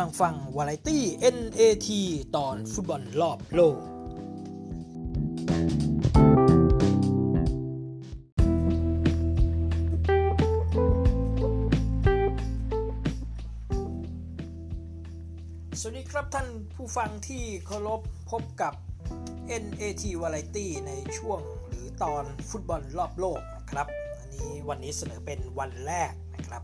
ำลังฟังวาไรตี้ NAT ตอนฟุตบอลรอบโลก สวัสดีครับท่านผู้ฟังที่เคารพพบกับ NAT Variety ในช่วงหรือตอนฟุตบอลรอบโลกนะครับ อันนี้วันนี้เสนอเป็นวันแรกนะครับ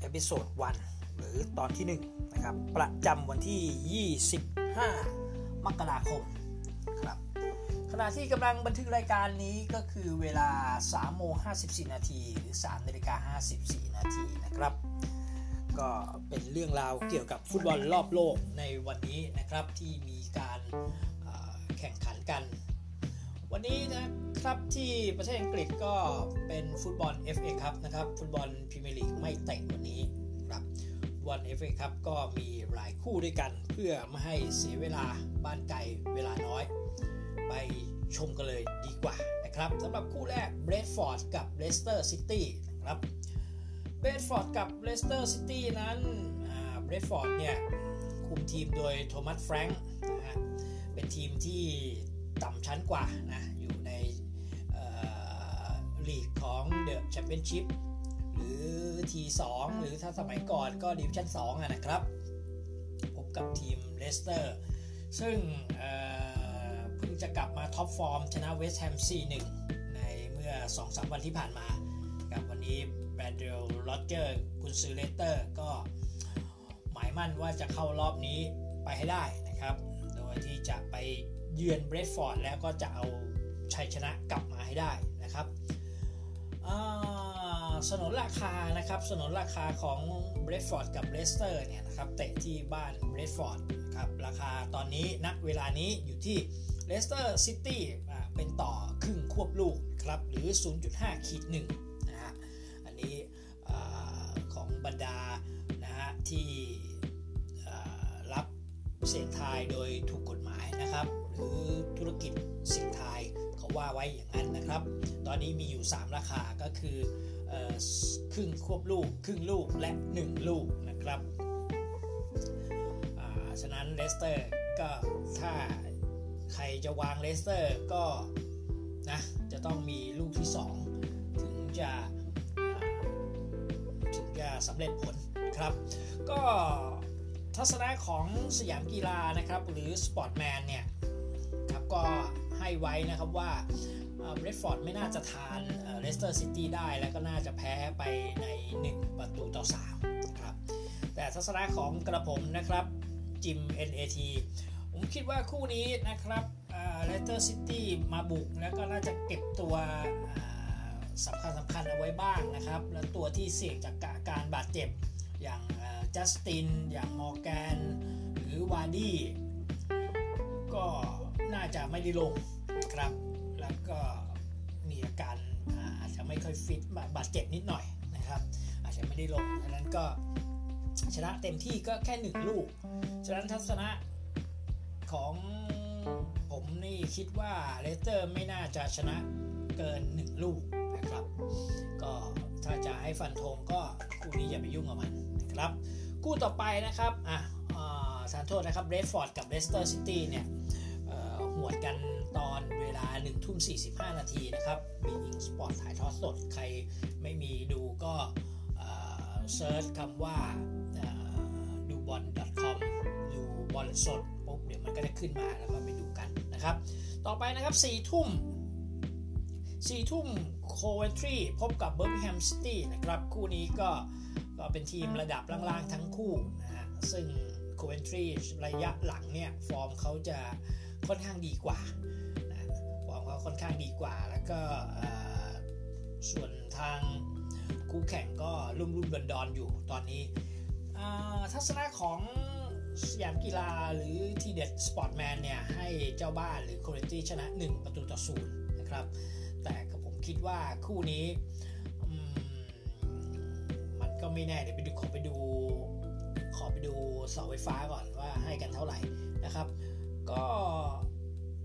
episode one หรือตอนที่ 1 นะครับ ประจำวันที่ 25 มกราคมครับขณะที่กำลังบันทึกรายการนี้ก็คือเวลา 3 โมง 54 นาที หรือ 3 นาฬิกา 54 นาทีนะครับ ก็เป็นเรื่องราวเกี่ยวกับฟุตบอลรอบโลกในวันนี้นะครับที่มีการแข่งขันกัน วันนี้นะครับที่ประเทศอังกฤษก็เป็นฟุตบอล FA ครับนะครับ ฟุตบอลพรีเมียร์ลีกไม่เตะวันนี้ ครับฟุตบอลครับก็มีหลายคู่ด้วยกัน เพื่อไม่ให้เสียเวลาบ้านไกลเวลาน้อย ไปชมกันเลยดีกว่านะครับสำหรับคู่แรกเบรนท์ฟอร์ดกับเลสเตอร์ซิตี้นะครับเบรนท์ฟอร์ดกับเลสเตอร์ซิตี้นั้นเบรนท์ฟอร์ดเนี่ยคุมทีมโดยโทมัสแฟรงค์นะฮะเป็นทีมที่ต่ำชั้นกว่านะอยู่ในลีกของเดอะแชมเปี้ยนชิพ หรือ T2 หรือถ้าสมัยก่อนก็ดิวิชั่น2นะครับ พบกับทีมเลสเตอร์ ซึ่งเพิ่งจะกลับมา top form ชนะเวสต์แฮม 4-1 ในเมื่อ 2-3 วันที่ผ่านมา กับวันนี้เบรนแดนร็อดเจอร์สกุนซือเลสเตอร์ ก็หมายมั่นว่าจะเข้ารอบนี้ไปให้ได้นะครับ โดยที่จะไปเยือนเบรดฟอร์ดแล้วก็จะเอาชัยชนะกลับมาให้ได้นะครับ สนนราคานะครับสนนราคาของเบรดฟอร์ดกับเลสเตอร์เนี่ยนะครับเตะที่บ้านเบรดฟอร์ดครับราคาตอนนี้นักเวลานี้อยู่ที่เลสเตอร์ซิตี้เป็นต่อครึ่งควบลูกครับหรือ 0.5ขีดหนึ่งนะฮะอันนี้ของบรรดานะฮะที่รับเสี่ยงทายโดยถูกกฎหมายนะครับ หรือธุรกิจเสี่ยงทายเขาว่าไว้อย่างนั้นนะครับ ตอนนี้มีอยู่ 3 ราคาก็คือ ครึ่งควบลูก ครึ่งลูกและ 1 ลูกนะครับฉะนั้นเลสเตอร์ก็ถ้าใครจะวางเลสเตอร์ก็นะจะต้องมีลูกที่ 2 ถึงจะถึงจะสำเร็จผลครับ ก็ทัศนะของสยามกีฬานะครับ หรือสปอร์ตแมนเนี่ยครับก็ให้ไว้นะครับว่า เบรดฟอร์ดไม่น่าจะทานเลสเตอร์ซิตี้ได้ แล้วก็น่าจะแพ้ไปใน 1 ประตูต่อ3ครับแต่ทัศนะของกระผมนะครับจิม NAT ผมคิดว่าคู่นี้นะครับเลสเตอร์ซิตี้มาบุกแล้วก็น่าจะเก็บตัวสำคัญสำคัญเอาไว้บ้างนะครับ แล้วตัวที่เสี่ยงจากการบาดเจ็บอย่างจัสติน อย่างมอร์แกน หรือวาร์ดี้ก็น่าจะไม่ได้ลงครับ ก็มีอาการอาจจะไม่ค่อยฟิตบาดเจ็บนิดหน่อยนะครับ อาจจะไม่ได้ลงดังนั้นก็ชนะเต็มที่ก็แค่หนึ่งลูก ฉะนั้นทัศนะของผมนี่คิดว่าเลสเตอร์ไม่น่าจะชนะเกิน 1 ลูกนะครับ ก็ถ้าจะให้ฟันธงก็คู่นี้อย่าไปยุ่งกับมันนะครับคู่ต่อไปนะครับอะทานโทษนะครับเบรดฟอร์ดกับเลสเตอร์ซิตี้เนี่ยหวดกันตอน เวลา1ทุ่ม45 นาทีนะครับ beIN Sport ถ่ายทอดสด ใครไม่มีดูก็ search คำว่าดูบอล .com ดูบอลสดปุ๊บเดี๋ยวมันก็จะขึ้นมาแล้วก็ไปดูกันนะครับ ต่อไปนะครับ4ทุ่ม4ทุ่มโคเวนทรีพบกับเบอร์มิงแฮมซิตี้นะครับ คู่นี้ก็ก็เป็นทีมระดับล่างๆทั้งคู่นะฮะซึ่งโคเวนทรีระยะหลังเนี่ย ฟอร์มเขาจะค่อนข้างดีกว่า ค่อนข้างดีกว่า แล้วก็ส่วนทางคู่แข่งก็ลุ่มลุ่มดอนดอนอยู่ตอนนี้ทัศนะของสยามกีฬาหรือทีเด็ดสปอร์ตแมนเนี่ย ให้เจ้าบ้านหรือโคเวนทรีชนะ 1 ประตูต่อศูนย์นะครับ แต่ผมคิดว่าคู่นี้มันก็ไม่แน่เดี๋ยวไปดูขอไปดูขอไปดูเสาไฟฟ้าก่อนว่าให้กันเท่าไหร่นะครับ ก็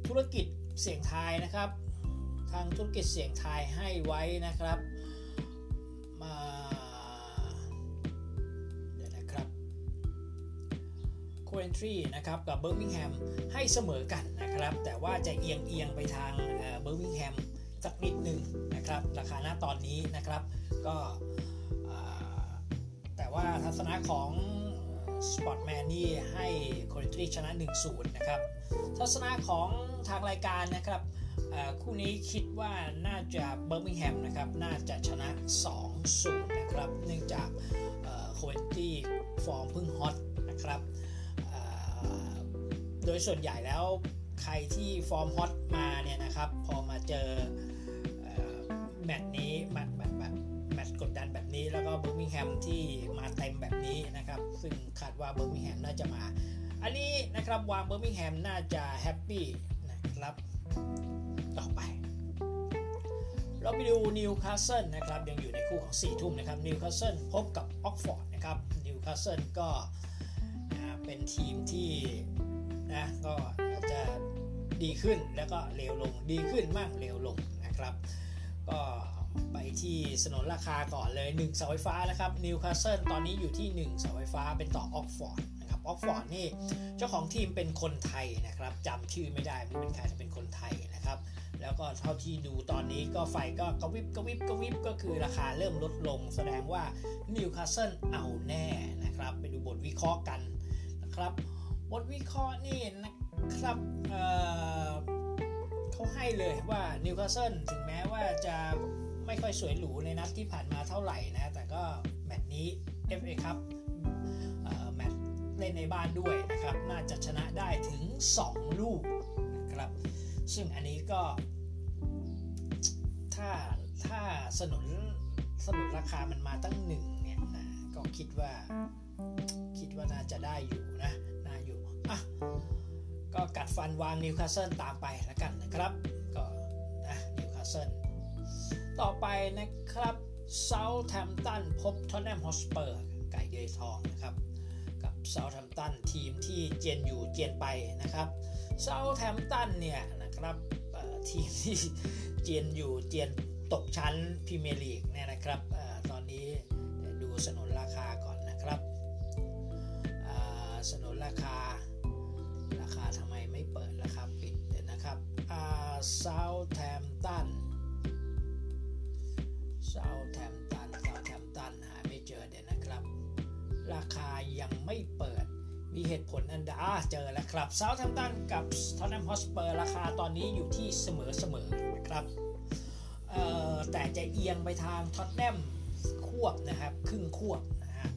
ธุรกิจ เสี่ยงทายนะครับ ทางธุรกิจเสี่ยงทายให้ไว้นะครับมาเด่นนะครับโคเวนทรีนะครับกับเบอร์มิงแฮมให้เสมอกันนะครับ แต่ว่าจะเอียงเอียงไปทางเบอร์มิงแฮมสักนิดหนึ่งนะครับ ราคาหน้าตอนนี้นะครับก็แต่ว่าทัศนะของสปอร์ตแมนนี่ให้โคเวนทรีชนะ 1-0 นะครับ ทัศนะของ ทางรายการนะครับคู่นี้คิดว่าน่าจะเบอร์มิงแฮมนะครับน่าจะชนะ 2-0 นะครับ เนื่องจากโคเวนทรีฟอร์มเพิ่ง hot นะครับโดยส่วนใหญ่แล้วใครที่ฟอร์ม hot มาเนี่ยนะครับพอมาเจอแมตช์นี้แมตช์แบบแบบแมตช์กดดันแบบนี้แล้วก็เบอร์มิงแฮมที่มาเต็มแบบนี้นะครับ ซึ่งคาดว่าเบอร์มิงแฮมน่าจะมา อันนี้นะครับวางเบอร์มิงแฮมน่าจะ happy นะครับ ต่อไป เราไปดูนิวคาสเซิลนะครับยังอยู่ในคู่ของ 4 ทุ่มนะครับนิวคาสเซิลพบกับอ็อกซ์ฟอร์ดนะครับนิวคาสเซิลก็เป็นทีมที่นะก็จะดีขึ้นแล้วก็เลวลงดีขึ้นมากเลวลงนะครับ ก็ไปที่สนนราคาก่อนเลย1เสาไฟฟ้านะครับนิวคาสเซิลตอนนี้อยู่ที่1เสาไฟฟ้าเป็นต่ออ็อกซ์ฟอร์ด อ็อกซ์ฟอร์ดนี่เจ้าของทีมเป็นคนไทยนะครับจำชื่อไม่ได้มันเป็นใครจะเป็นคนไทยนะครับ แล้วก็เท่าที่ดูตอนนี้ก็ไฟก็กระพริบกระพริบกระพริบก็คือราคาเริ่มลดลง แสดงว่านิวคาสเซิลเอาแน่นะครับ ไปดูบทวิเคราะห์กันนะครับบทวิเคราะห์นี่นะครับเเขาให้เลยว่านิวคาสเซิลถึงแม้ว่าจะไม่ค่อยสวยหรูในนัดที่ผ่านมาเท่าไหร่นะ แต่ก็แมตช์นี้ FA ครับ เล่นในบ้านด้วยนะครับ น่าจะชนะได้ถึง 2 ลูกนะครับ ซึ่งอันนี้ก็ ถ้าถ้าสนุนสนุนราคามันมาตั้งหนึ่งเนี่ยนะก็คิดว่า คิดว่าน่าจะได้อยู่นะน่าอยู่อะก็กัดฟันวางนิวคาสเซิลตามไปแล้วกันนะครับ ก็นะนิวคาสเซิลต่อไปนะครับเซาท์แฮมตันพบท็อตแนมฮ็อตสเปอร์ไก่เดือยทองนะครับ เซาท์แฮมตันทีมที่เจียนอยู่เจียนไปนะครับเซาท์แฮมตันเนี่ยนะครับทีมที่เจียนอยู่เจียนตกชั้นพรีเมียร์ลีกเนี่ยนะครับตอนนี้ดูสนุนราคาก่อนนะครับสนุนราคาราคาทำไมไม่เปิดราคาปิดเดี๋ยวนะครับเซาท์แฮมตัน มีเหตุผลอันดาเจอแล้วครับเซาท์แฮมตันกับท็อตแนมฮ็อตสเปอร์ราคาตอนนี้อยู่ที่เสมอเสมอนะครับแต่จะเอียงไปทางท็อตแนมควบนะครับ ครึ่งควบนะฮะ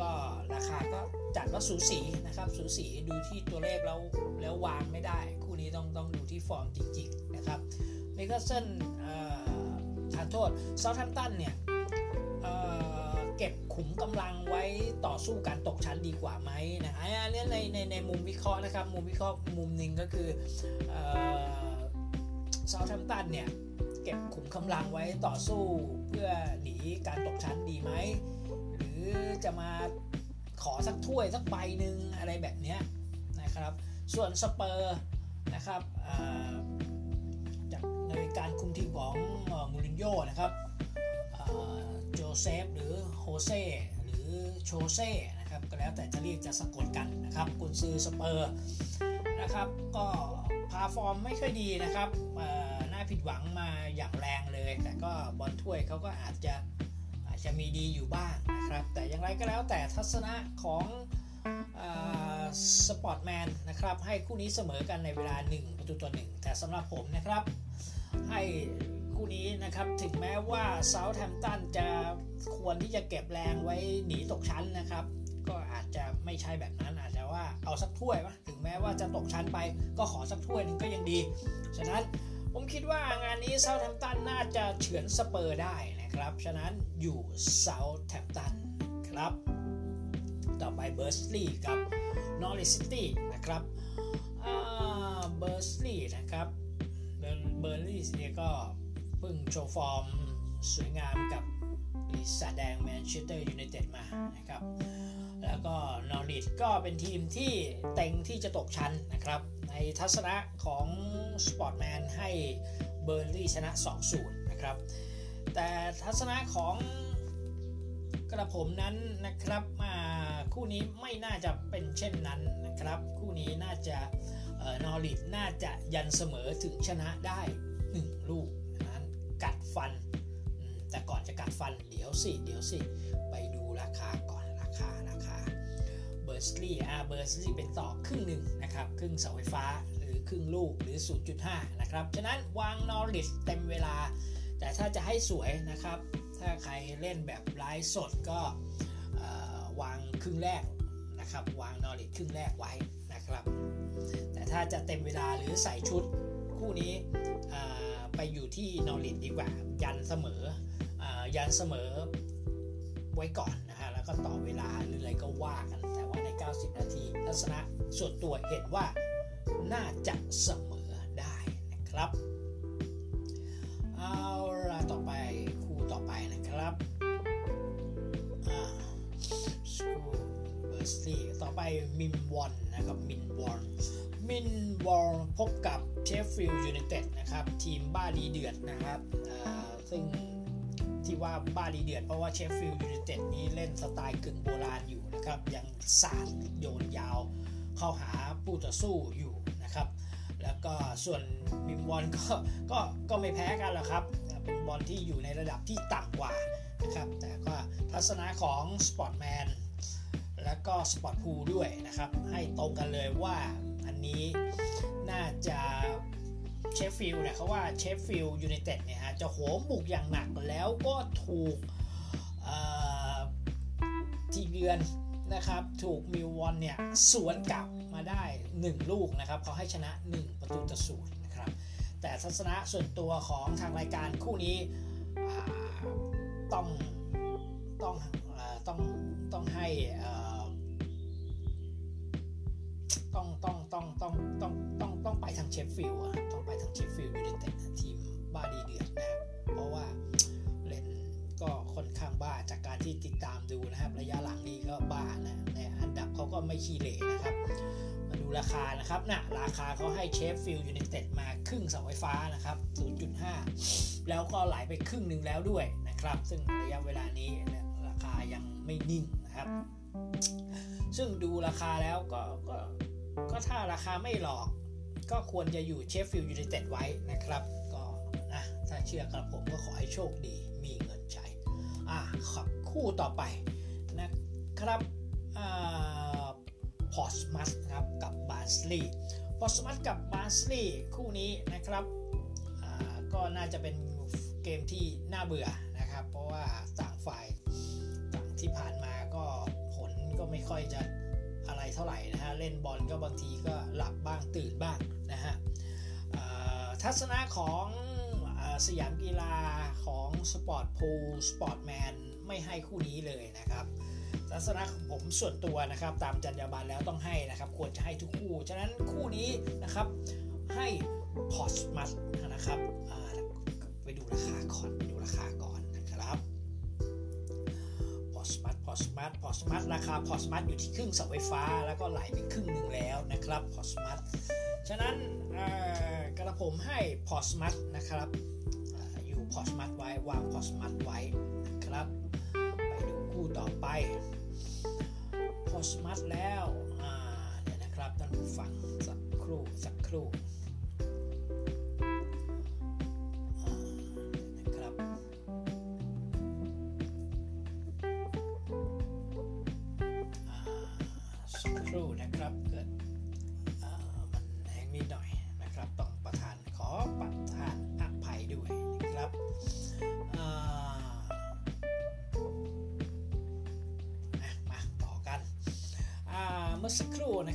ก็ราคาก็จัดว่าสูสีนะครับสูสีดูที่ตัวเลขแล้วแล้ววางไม่ได้ คู่นี้ต้องต้องดูที่ฟอร์มจริงๆนะครับนิวคาสเซิลทานโทษเซาท์แฮมตันเนี่ย เก็บขุมกำลังไว้ต่อสู้การตกชั้นดีกว่าไหมนะฮะอันนี้ในในในมุมวิเคราะห์นะครับ มุมวิเคราะห์มุมหนึ่งก็คือเซาทัมตันเนี่ยเก็บขุมกำลังไว้ต่อสู้เพื่อหนีการตกชั้นดีไหมหรือจะมาขอสักถ้วยสักใบหนึ่งอะไรแบบนี้นะครับ ส่วนสเปอร์นะครับจากในการคุมทีมของมูรินโญ่นะครับ เซฟหรือโฮเซหรือโชเซนะครับก็แล้วแต่จะเรียกจะสะกดกันนะครับกุนซือสเปอร์นะครับก็พาฟอร์มไม่ค่อยดีนะครับน่าผิดหวังมาอย่างแรงเลย แต่ก็บอลถ้วยเขาก็อาจจะอาจะมีดีอยู่บ้างนะครับแต่อย่างไรก็แล้วแต่ทัศนะของสปอร์ตแมนนะครับให้คู่นี้เสมอกันในเวลา 1 ประตูต่อ1แต่สำหรับผมนะครับให้ คู่นี้นะครับ ถึงแม้ว่าเซาท์แฮมตันจะควรที่จะเก็บแรงไว้หนีตกชั้นนะครับ ก็อาจจะไม่ใช่แบบนั้นอาจจะว่าเอาสักถ้วยวะถึงแม้ว่าจะตกชั้นไปก็ขอสักถ้วยนึงก็ยังดี ฉะนั้นผมคิดว่างานนี้เซาท์แฮมตันน่าจะเฉือนสเปอร์ได้นะครับ ฉะนั้นอยู่เซาท์แฮมตันครับ ต่อไปเบิร์นลีย์กับนอริชซิตี้นะครับเบิร์นลีย์นะครับเบิร์นลีย์เนี่ยก็ เพิ่งโชว์ฟอร์มสวยงามกับปีศาจแดงแมนเชสเตอร์ยูไนเต็ดมานะครับ แล้วก็นอริชก็เป็นทีมที่เต็งที่จะตกชั้นนะครับ ในทัศนะของสปอร์ตแมนให้เบิร์นลีย์ชนะ 2-0 นะครับ แต่ทัศนะของกระผมนั้นนะครับมาคู่นี้ไม่น่าจะเป็นเช่นนั้นนะครับ คู่นี้น่าจะนอริดน่าจะยันเสมอถึงชนะได้ 1 ลูก กัดฟัน แต่ก่อนจะกัดฟันเดี๋ยวสิเดี๋ยวสิ ไปดูราคาก่อนราคาราคาเบอร์สลีอ่าเบอร์สลีเป็นต่อครึ่งหนึ่งนะครับ ครึ่งเสาไฟฟ้าหรือครึ่งลูกหรือ 0.5 นะครับ ฉะนั้นวางนอริดเต็มเวลา แต่ถ้าจะให้สวยนะครับ ถ้าใครเล่นแบบไลฟ์สดก็วางครึ่งแรกนะครับ วางนอริดครึ่งแรกไว้นะครับ แต่ถ้าจะเต็มเวลาหรือใส่ชุด คู่นี้ไปอยู่ที่นอริดดีกว่า ยันเสมออยันเสมอไว้ก่อนนะฮะแล้วก็ต่อเวลาหรืออะไรก็ว่ากัน แต่ว่าใน 90 นาทีทัศนะส่วนตัวเห็นว่าน่าจะเสมอได้นะครับเอาละต่อไปคู่ต่อไปนะครับสกูเบอร์ซี่ต่อไปมิลล์วอลล์นะครับมิลล์วอลล์ มิลล์วอลล์พบกับเชฟฟิลด์ยูไนเต็ดนะครับ ทีมบ้าดีเดือดนะครับซึ่งที่ว่าบ้าดีเดือดเพราะว่าเชฟฟิลด์ยูไนเต็ดนี้เล่นสไตล์กึ่งโบราณอยู่นะครับ ยังสาดโยนยาวเข้าหาผู้ต่อสู้อยู่นะครับ แล้วก็ส่วนมิลล์วอลล์ก็ก็ก็ไม่แพ้กันหรอกครับ เป็นบอลที่อยู่ในระดับที่ต่ำกว่านะครับ แต่ก็ทัศนะของสปอร์ตแมนและก็สปอร์ตพูลด้วยนะครับ ให้ตรงกันเลยว่า อันนี้น่าจะเชฟฟิลด์เนี่ยเขาว่าเชฟฟิลด์ยูไนเต็ดเนี่ยฮะจะโหมบุกอย่างหนักแล้วก็ถูกทีมเยือนนะครับถูกมิลล์วอลล์เนี่ยสวนกลับมาได้ 1 ลูกนะครับเขาให้ชนะ 1 ประตูต่อศูนย์นะครับแต่ทัศนะส่วนตัวของทางรายการคู่นี้ต้องต้องต้องต้องให้ ต้องต้องต้องต้องต้องไปทางเชฟฟิลด์อะต้องไปทางเชฟฟิลด์ยูไนเต็ดทีมบ้าดีเดือดนะเพราะว่าเล่นก็ค่อนข้างบ้าจากการที่ติดตามดูนะครับ ระยะหลังนี้ก็บ้านะในอันดับเขาก็ไม่ขี้เหร่นะครับ มาดูราคานะครับนะราคาเขาให้เชฟฟิลด์ยูไนเต็ดมาครึ่งเสาไฟฟ้านะครับ 0.5 แล้วก็ไหลไปครึ่งหนึ่งแล้วด้วยนะครับ ซึ่งระยะเวลานี้ราคายังไม่นิ่งนะครับ ซึ่งดูราคาแล้วก็ก็ ก็ถ้าราคาไม่หลอก ก็ควรจะอยู่เชฟฟิลด์ยูไนเต็ดไว้นะครับ ก็นะถ้าเชื่อกับผมก็ขอให้โชคดีมีเงินใช้อะครับคู่ต่อไปนะครับพอร์ตสมัธครับกับบาร์นสลีย์พอร์ตสมัธกับบาร์นสลีย์คู่นี้นะครับก็น่าจะเป็นเกมที่น่าเบื่อนะครับ เพราะว่าต่างฝ่ายต่างที่ผ่านมาก็ผลก็ไม่ค่อยจะ อะไรเท่าไหร่นะฮะ เล่นบอลก็บางทีก็หลับบ้างตื่นบ้างนะฮะทัศนะของสยามกีฬาของสปอร์ตพูลสปอร์ตแมนไม่ให้คู่นี้เลยนะครับลักษณะของผมส่วนตัวนะครับ ตามจรรยาบรรณแล้วต้องให้นะครับ ควรจะให้ทุกคู่ ฉะนั้นคู่นี้นะครับให้พอร์ตสมัธนะครับไปดูราคาก่อนดูราคาก่อนนะครับพอสมัส พอสมัสพอสมัสราคาพอสมัสอยู่ที่ครึ่งเสาไฟฟ้า แล้วก็ไหลไปครึ่งหนึ่งแล้วนะครับพอสมัสฉะนั้นกระผมให้พอสมัสนะครับอยู่พอสมัสไว้วางพอสมัสไว้นะครับ ไปดูคู่ต่อไปพอสมัสแล้วเดี๋ยวนะครับท่านผู้ฟังสักครู่สักครู่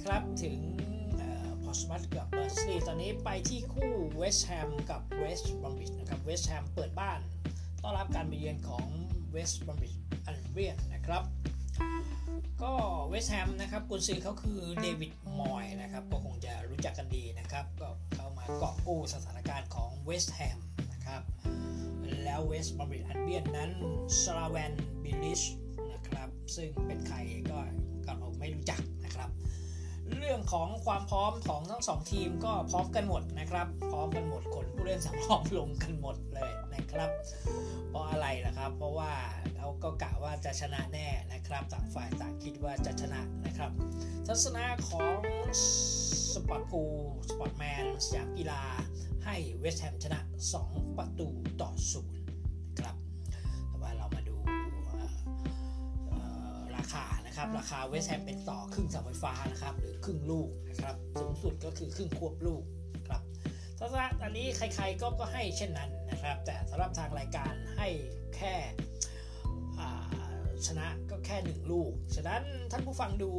นะครับถึงพอร์ตสมัธกับบาร์นสลีย์ตอนนี้ไปที่คู่เวสต์แฮมกับเวสต์บรอมวิชนะครับเวสต์แฮมเปิดบ้าน ต้อนรับการไปเยือนของเวสต์บรอมวิชอัลเบียนนะครับก็เวสต์แฮมนะครับกุนซือเขาคือเดวิดมอยส์นะครับก็คงจะรู้จักกันดีนะครับก็เข้ามากอบกู้สถานการณ์ของเวสต์แฮมนะครับแล้วเวสต์บรอมวิชอัลเบียนนั้นสลาเวนบิลิชนะครับซึ่งเป็นใครก็ก็ไม่รู้จักนะครับ เรื่องของความพร้อมของทั้งสองทีมก็พร้อมกันหมดนะครับ พร้อมกันหมดคนผู้เล่นสำรองลงกันหมดเลยนะครับ เพราะอะไรล่ะครับ เพราะว่าเขาก็กะว่าจะชนะแน่นะครับต่างฝ่ายต่างคิดว่าจะชนะนะครับ ทัศนะของสปอร์ตพูลสปอร์ตแมนสยามกีฬาให้เวสต์แฮมชนะ 2 ประตูต่อศูนย์ นะครับราคาเวสต์แฮมเป็นต่อครึ่งเสาไฟฟ้านะครับหรือครึ่งลูกนะครับสูงสุดก็คือครึ่งควบลูกครับทัศนะอันนี้ใครๆก็ก็ให้เช่นนั้นนะครับ แต่สำหรับทางรายการให้แค่ชนะก็แค่ 1 ลูก ฉะนั้นท่านผู้ฟังดู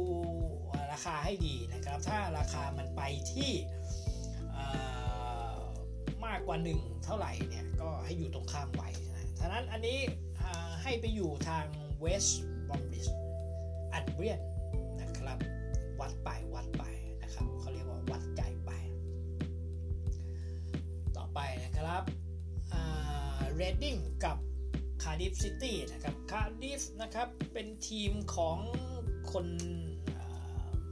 ราคาให้ดีนะครับ ถ้าราคามันไปที่มากกว่า 1 เท่าไหร่เนี่ยก็ให้อยู่ตรงข้ามไว้นะฉะนั้นอันนี้ให้ไปอยู่ทางเวสต์บรอมวิชอั ลเบี้ยนนะครับ วัดไปวัดไปนะครับเขาเรียกว่าวัดใจไป ต่อไปนะครับเรดดิ้งกับคาร์ดิฟซิตี้นะครับคาร์ดิฟนะครับเป็นทีมของคน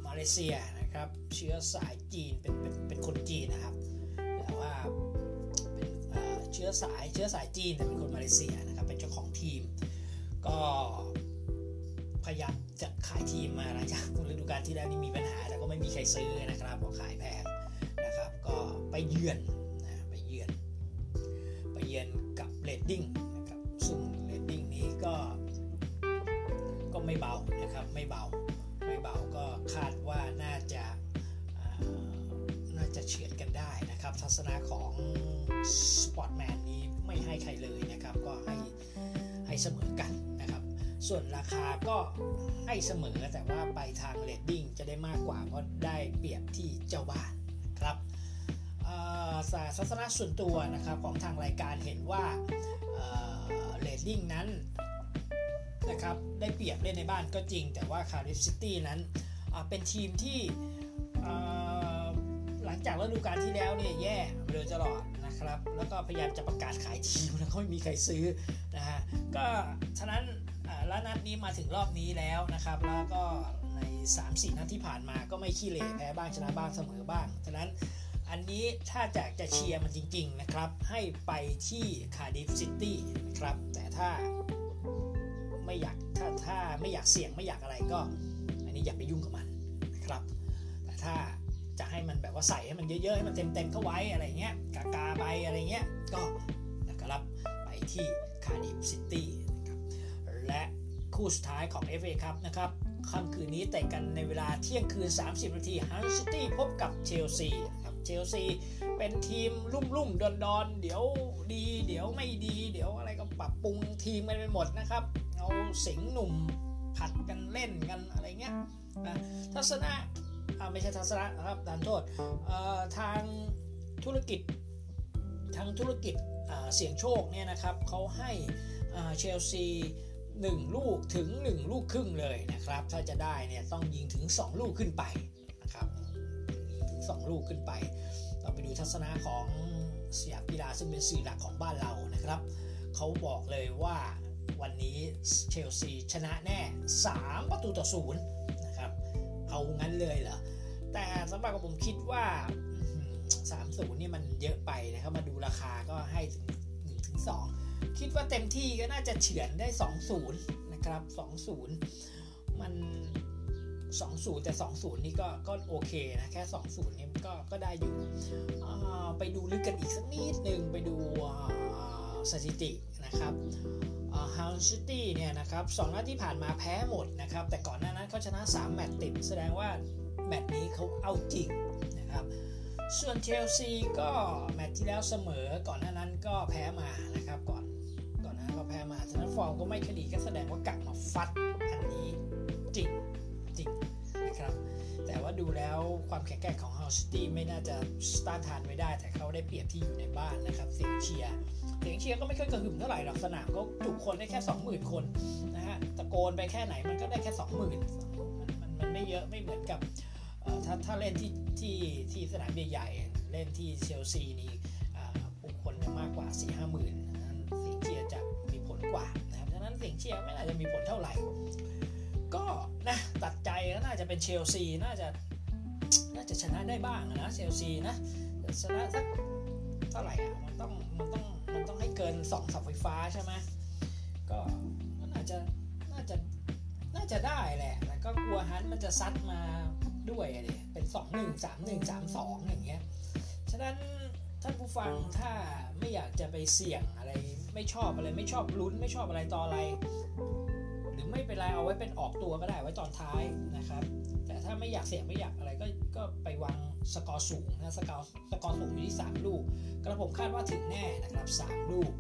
มาเลเซียนะครับ เชื้อสายจีนเป็นเป็นเป็นคนจีนนะครับแต่ว่าเป็นเชื้อสายเชื้อสายจีนแต่เป็นคนมาเลเซียนะครับเป็นเจ้าของทีม ก็พยายาม จะขายทีมมาหลังจากฤดูกาลที่แล้วนี่มีปัญหา แต่ก็ไม่มีใครซื้อนะครับเพราะขายแพงนะครับ ก็ไปเยือนนะไปเยือน ไปเยือนกับเรดดิ้งนะครับซึ่งเรดดิ้งนี้ก็ก็ไม่เบานะครับไม่เบาไม่เบาก็คาดว่าน่าจะน่าจะเฉือนกันได้นะครับทัศนะของสปอร์ตแมนนี้ไม่ให้ใครเลยนะครับ ก็ให้ให้เสมอกันนะครับ ส่วนราคาก็ให้เสมอแต่ว่าไปทางเรดดิ้งจะได้มากกว่า เพราะได้เปรียบที่เจ้าบ้านครับทัศนะส่วนตัวนะครับของทางรายการเห็นว่าเรดดิ้งนั้นนะครับได้เปรียบเล่นในบ้านก็จริง แต่ว่าคาร์ดิฟซิตี้นั้นเป็นทีมที่หลังจากฤดูกาลที่แล้วเนี่ยแย่เรือตลอดนะครับ แล้วก็พยายามจะประกาศขายทีมแล้วก็ไม่มีใครซื้อนะฮะก็ฉะนั้นแล้วนัดนี้มาถึงรอบนี้แล้วนะครับ แล้วก็ใน 3-4 นัดที่ผ่านมาก็ไม่ขี้เหร่แพ้บ้างชนะบ้างเสมอบ้าง ฉะนั้นอันนี้ถ้าจะจะเชียร์มันจริง ๆ นะครับ ให้ไปที่คาร์ดิฟซิตี้นะครับ แต่ถ้าไม่อยากถ้าถ้าไม่อยากเสี่ยงไม่อยากอะไรก็ อันนี้อย่าไปยุ่งกับมันนะครับ แต่ถ้าจะให้มันแบบว่าใส่ให้มันเยอะๆให้มันเต็มๆเข้าไว้อะไรเงี้ยกากาไปอะไรเงี้ยก็นะครับไปที่คาร์ดิฟซิตี้นะครับและ คู่สุดท้ายของ FA ครับนะครับค่ำคืนนี้เตะกันในเวลาเที่ยงคืน 30 นาทีฮัลซิตี้พบกับเชลซีครับเชลซีเป็นทีมรุ่มรุ่มดอนดอนเดี๋ยวดี เดี๋ยวไม่ดี เดี๋ยวอะไรก็ปรับปรุงทีมกันไปหมดนะครับเอาสิงหนุ่มผัดกันเล่นกันอะไรเงี้ยนะทัศนะไม่ใช่ทัศนะครับดานโทษทางธุรกิจทางธุรกิจเสี่ยงโชคเนี่ยนะครับเขาให้เชลซี 1 ลูกถึง 1 ลูกครึ่งเลยนะครับ ถ้าจะได้เนี่ยต้องยิงถึง 2 ลูกขึ้นไปนะครับถึง 2 ลูกขึ้นไป เราไปดูทัศนะของสยามกีฬาซึ่งเป็นสื่อหลักของบ้านเรานะครับ เขาบอกเลยว่าวันนี้เชลซีชนะแน่ 3 ประตูต่อศูนย์นะครับ เอางั้นเลยเหรอ แต่สำหรับผมคิดว่า 3 0 นี่มันเยอะไปนะครับ มาดูราคาก็ให้ถึง ว่าเต็มที่ก็น่าจะเฉือนได้ 2-0 นะครับ 2-0 มัน 20 แต่ 20 นี่ก็ก็โอเคนะ แค่ 20นี่ก็ก็ได้อยู่ ไปดูลึกกันอีกสักนิดหนึ่งไปดูสถิตินะครับฮัลซิตี้เนี่ยนะครับสองนัดที่ผ่านมาแพ้หมดนะครับ แต่ก่อนหน้านั้นเขาชนะ 3 แมตช์ติด แสดงว่าแมตช์นี้เขาเอาจริงนะครับส่วนเชลซีก็แมตช์ที่แล้วเสมอก่อนหน้านั้นก็แพ้มานะ ฟอร์มก็ไม่ค่อยดีก็แสดงว่ากลับมาฟัดอันนี้จริงจริงนะครับ แต่ว่าดูแล้วความแข็งแกร่งของฮัลซิตี้ไม่น่าจะต้านทานไว้ได้ แต่เขาได้เปรียบที่อยู่ในบ้านนะครับ เสียงเชียร์เสียงเชียร์ก็ไม่ค่อยกระหึ่มเท่าไหร่หรอกสนามก็จุคนได้แค่ 20,000 คนนะฮะตะโกนไปแค่ไหนมันก็ได้แค่ 20,000มันมันมันไม่เยอะไม่เหมือนกับถ้าถ้าเล่นที่ที่ที่สนามใหญ่ๆเล่นที่เชลซีนี่ผู้คนมากกว่า4 5 0 0 0 0นั้ กว่านะครับฉะนั้นเสียงเชียร์ไม่น่าจะมีผลเท่าไหร่ ก็นะตัดใจก็น่าจะเป็นเชลซีน่าจะน่าจะชนะได้บ้างนะเชลซีนะชนะสักเท่าไหร่อะมันต้องมันต้องมันต้องให้เกิน2เสาไฟฟ้าใช่ไหมก็น่าจะน่าจะน่าจะได้แหละแล้วก็กลัวฮันมันจะซัดมาด้วยเลยเป็น 2 1 3 1 3 2 อย่างเงี้ยฉะนั้น ท่านผู้ฟังถ้าไม่อยากจะไปเสี่ยงอะไร ไม่ชอบอะไรไม่ชอบลุ้น ไม่ชอบอะไรต่ออะไร หรือไม่เป็นไรเอาไว้เป็นออกตัวก็ได้ไว้ตอนท้ายนะครับ แต่ถ้าไม่อยากเสี่ยงไม่อยากอะไรก็ก็ไปวางสกอร์สูงนะสกอร์สกอร์สูงอยู่ที่ 3 ลูกกระผมคาดว่าถึงแน่นะครับ 3 ลูก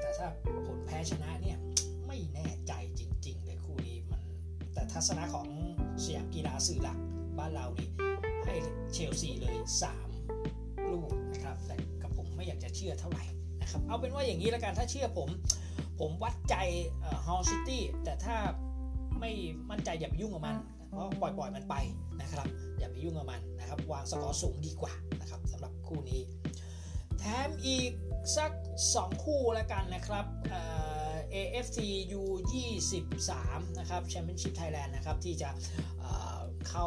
แต่ถ้าผลแพ้ชนะเนี่ยไม่แน่ใจจริง ๆ เลยคู่นี้มัน แต่ทัศนะของสยามกีฬาสื่อหลักบ้านเรานี่ให้เชลซีเลย 3 ลูกนะครับแต่กับผมไม่อยากจะเชื่อเท่าไหร่นะครับเอาเป็นว่าอย่างนี้แล้วกันถ้าเชื่อผม ผมวัดใจฮอลซิตี้แต่ถ้าไม่มั่นใจอย่าไปยุ่งกับมันเพราะปล่อยปล่อยมันไปนะครับอย่าไปยุ่งกับมันนะครับวางสกอร์สูงดีกว่านะครับสำหรับคู่นี้ แถมอีกสัก 2 คู่แล้วกันนะครับ AFC U 23 นะครับ Championship Thailand นะครับ ที่จะเข้า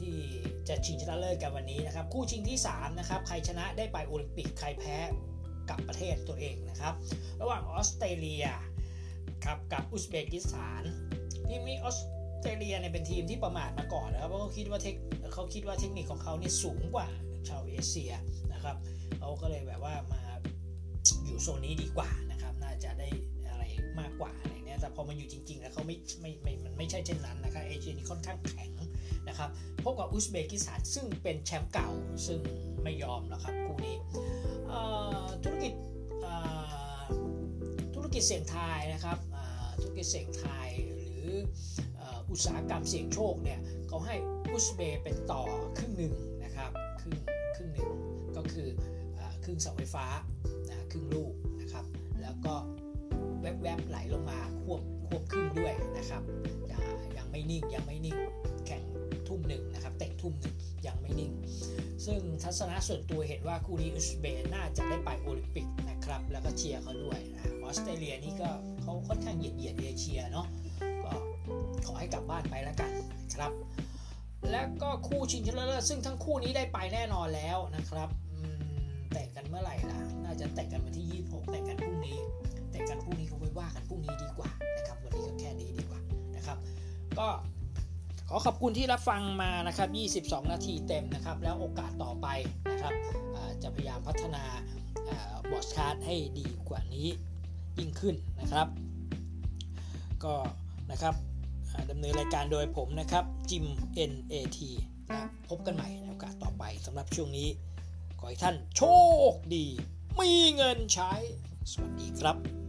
ที่จะชิงชนะเลิศกันวันนี้นะครับ คู่ชิงที่3นะครับใครชนะได้ไปโอลิมปิกใครแพ้กับประเทศตัวเองนะครับ ระหว่างออสเตรเลียครับกับอุซเบกิสถานทีมนี้ออสเตรเลียเนี่ยเป็นทีมที่ประมาทมาก่อนนะครับเพราะเขาคิดว่าเทคเขาคิดว่าเทคนิคของเขาเนี่สูงกว่าชาวเอเชียนะครับเขาก็เลยแบบว่ามาอยู่โซนนี้ดีกว่านะครับ น่าจะได้อะไรมากกว่าอะไรเนี้ยแต่พอมาอยู่จริง ๆ แล้วเขาไม่ไม่ไม่มันไม่ใช่เช่นนั้นนะครับเอเชียนี่ค่อนข้างแข็ง นะครับพบกับอุซเบกิสถานซึ่งเป็นแชมป์เก่าซึ่งไม่ยอมแล้วครับคู่นี้ธุรกิจธุรกิจเสี่ยงทายนะครับธุรกิจเสี่ยงทายหรืออุตสาหกรรมเสี่ยงโชคเนี่ยเขาให้อุซเบเป็นต่อครึ่งหนึ่งนะครับครึ่งครึ่งหนึ่งก็คือครึ่งเสาไฟฟ้าครึ่งลูกนะครับแล้วก็แวบๆไหลลงมาควบควบครึ่งด้วยนะครับยังไม่นิ่งยังไม่นิ่งแข่ง ทุ่มหนึ่งนะครับเตะทุ่มหนึ่งยังไม่นิ่ง ซึ่งทัศนะส่วนตัวเห็นว่าคู่นี้อุซเบย์น่าจะได้ไปโอลิมปิกนะครับ แล้วก็เชียร์เขาด้วยนะออสเตรเลียนี่ก็เขาค่อนข้างเหยียดเหยียดเอเชียเนาะก็ขอให้กลับบ้านไปแล้วกันนะครับ แล้วก็คู่ชิงชนะเลิศซึ่งทั้งคู่นี้ได้ไปแน่นอนแล้วนะครับแต่กันเมื่อไหร่ล่ะน่าจะแต่กันวันที่ 26แต่กันพรุ่งนี้แต่กันพรุ่งนี้เขาไปว่ากันพรุ่งนี้ดีกว่านะครับ วันนี้ก็แค่นี้ดีกว่านะครับ ก็ ขอขอบคุณที่รับฟังมานะครับ 22 นาทีเต็มนะครับ แล้วโอกาสต่อไปนะครับจะพยายามพัฒนาบอสคาร์ดให้ดีกว่านี้ยิ่งขึ้นนะครับ ก็นะครับดำเนินรายการโดยผมนะครับจิม NAT นะพบกันใหม่ในโอกาสต่อไปสำหรับช่วงนี้ ขอให้ท่านโชคดี มีเงินใช้ สวัสดีครับ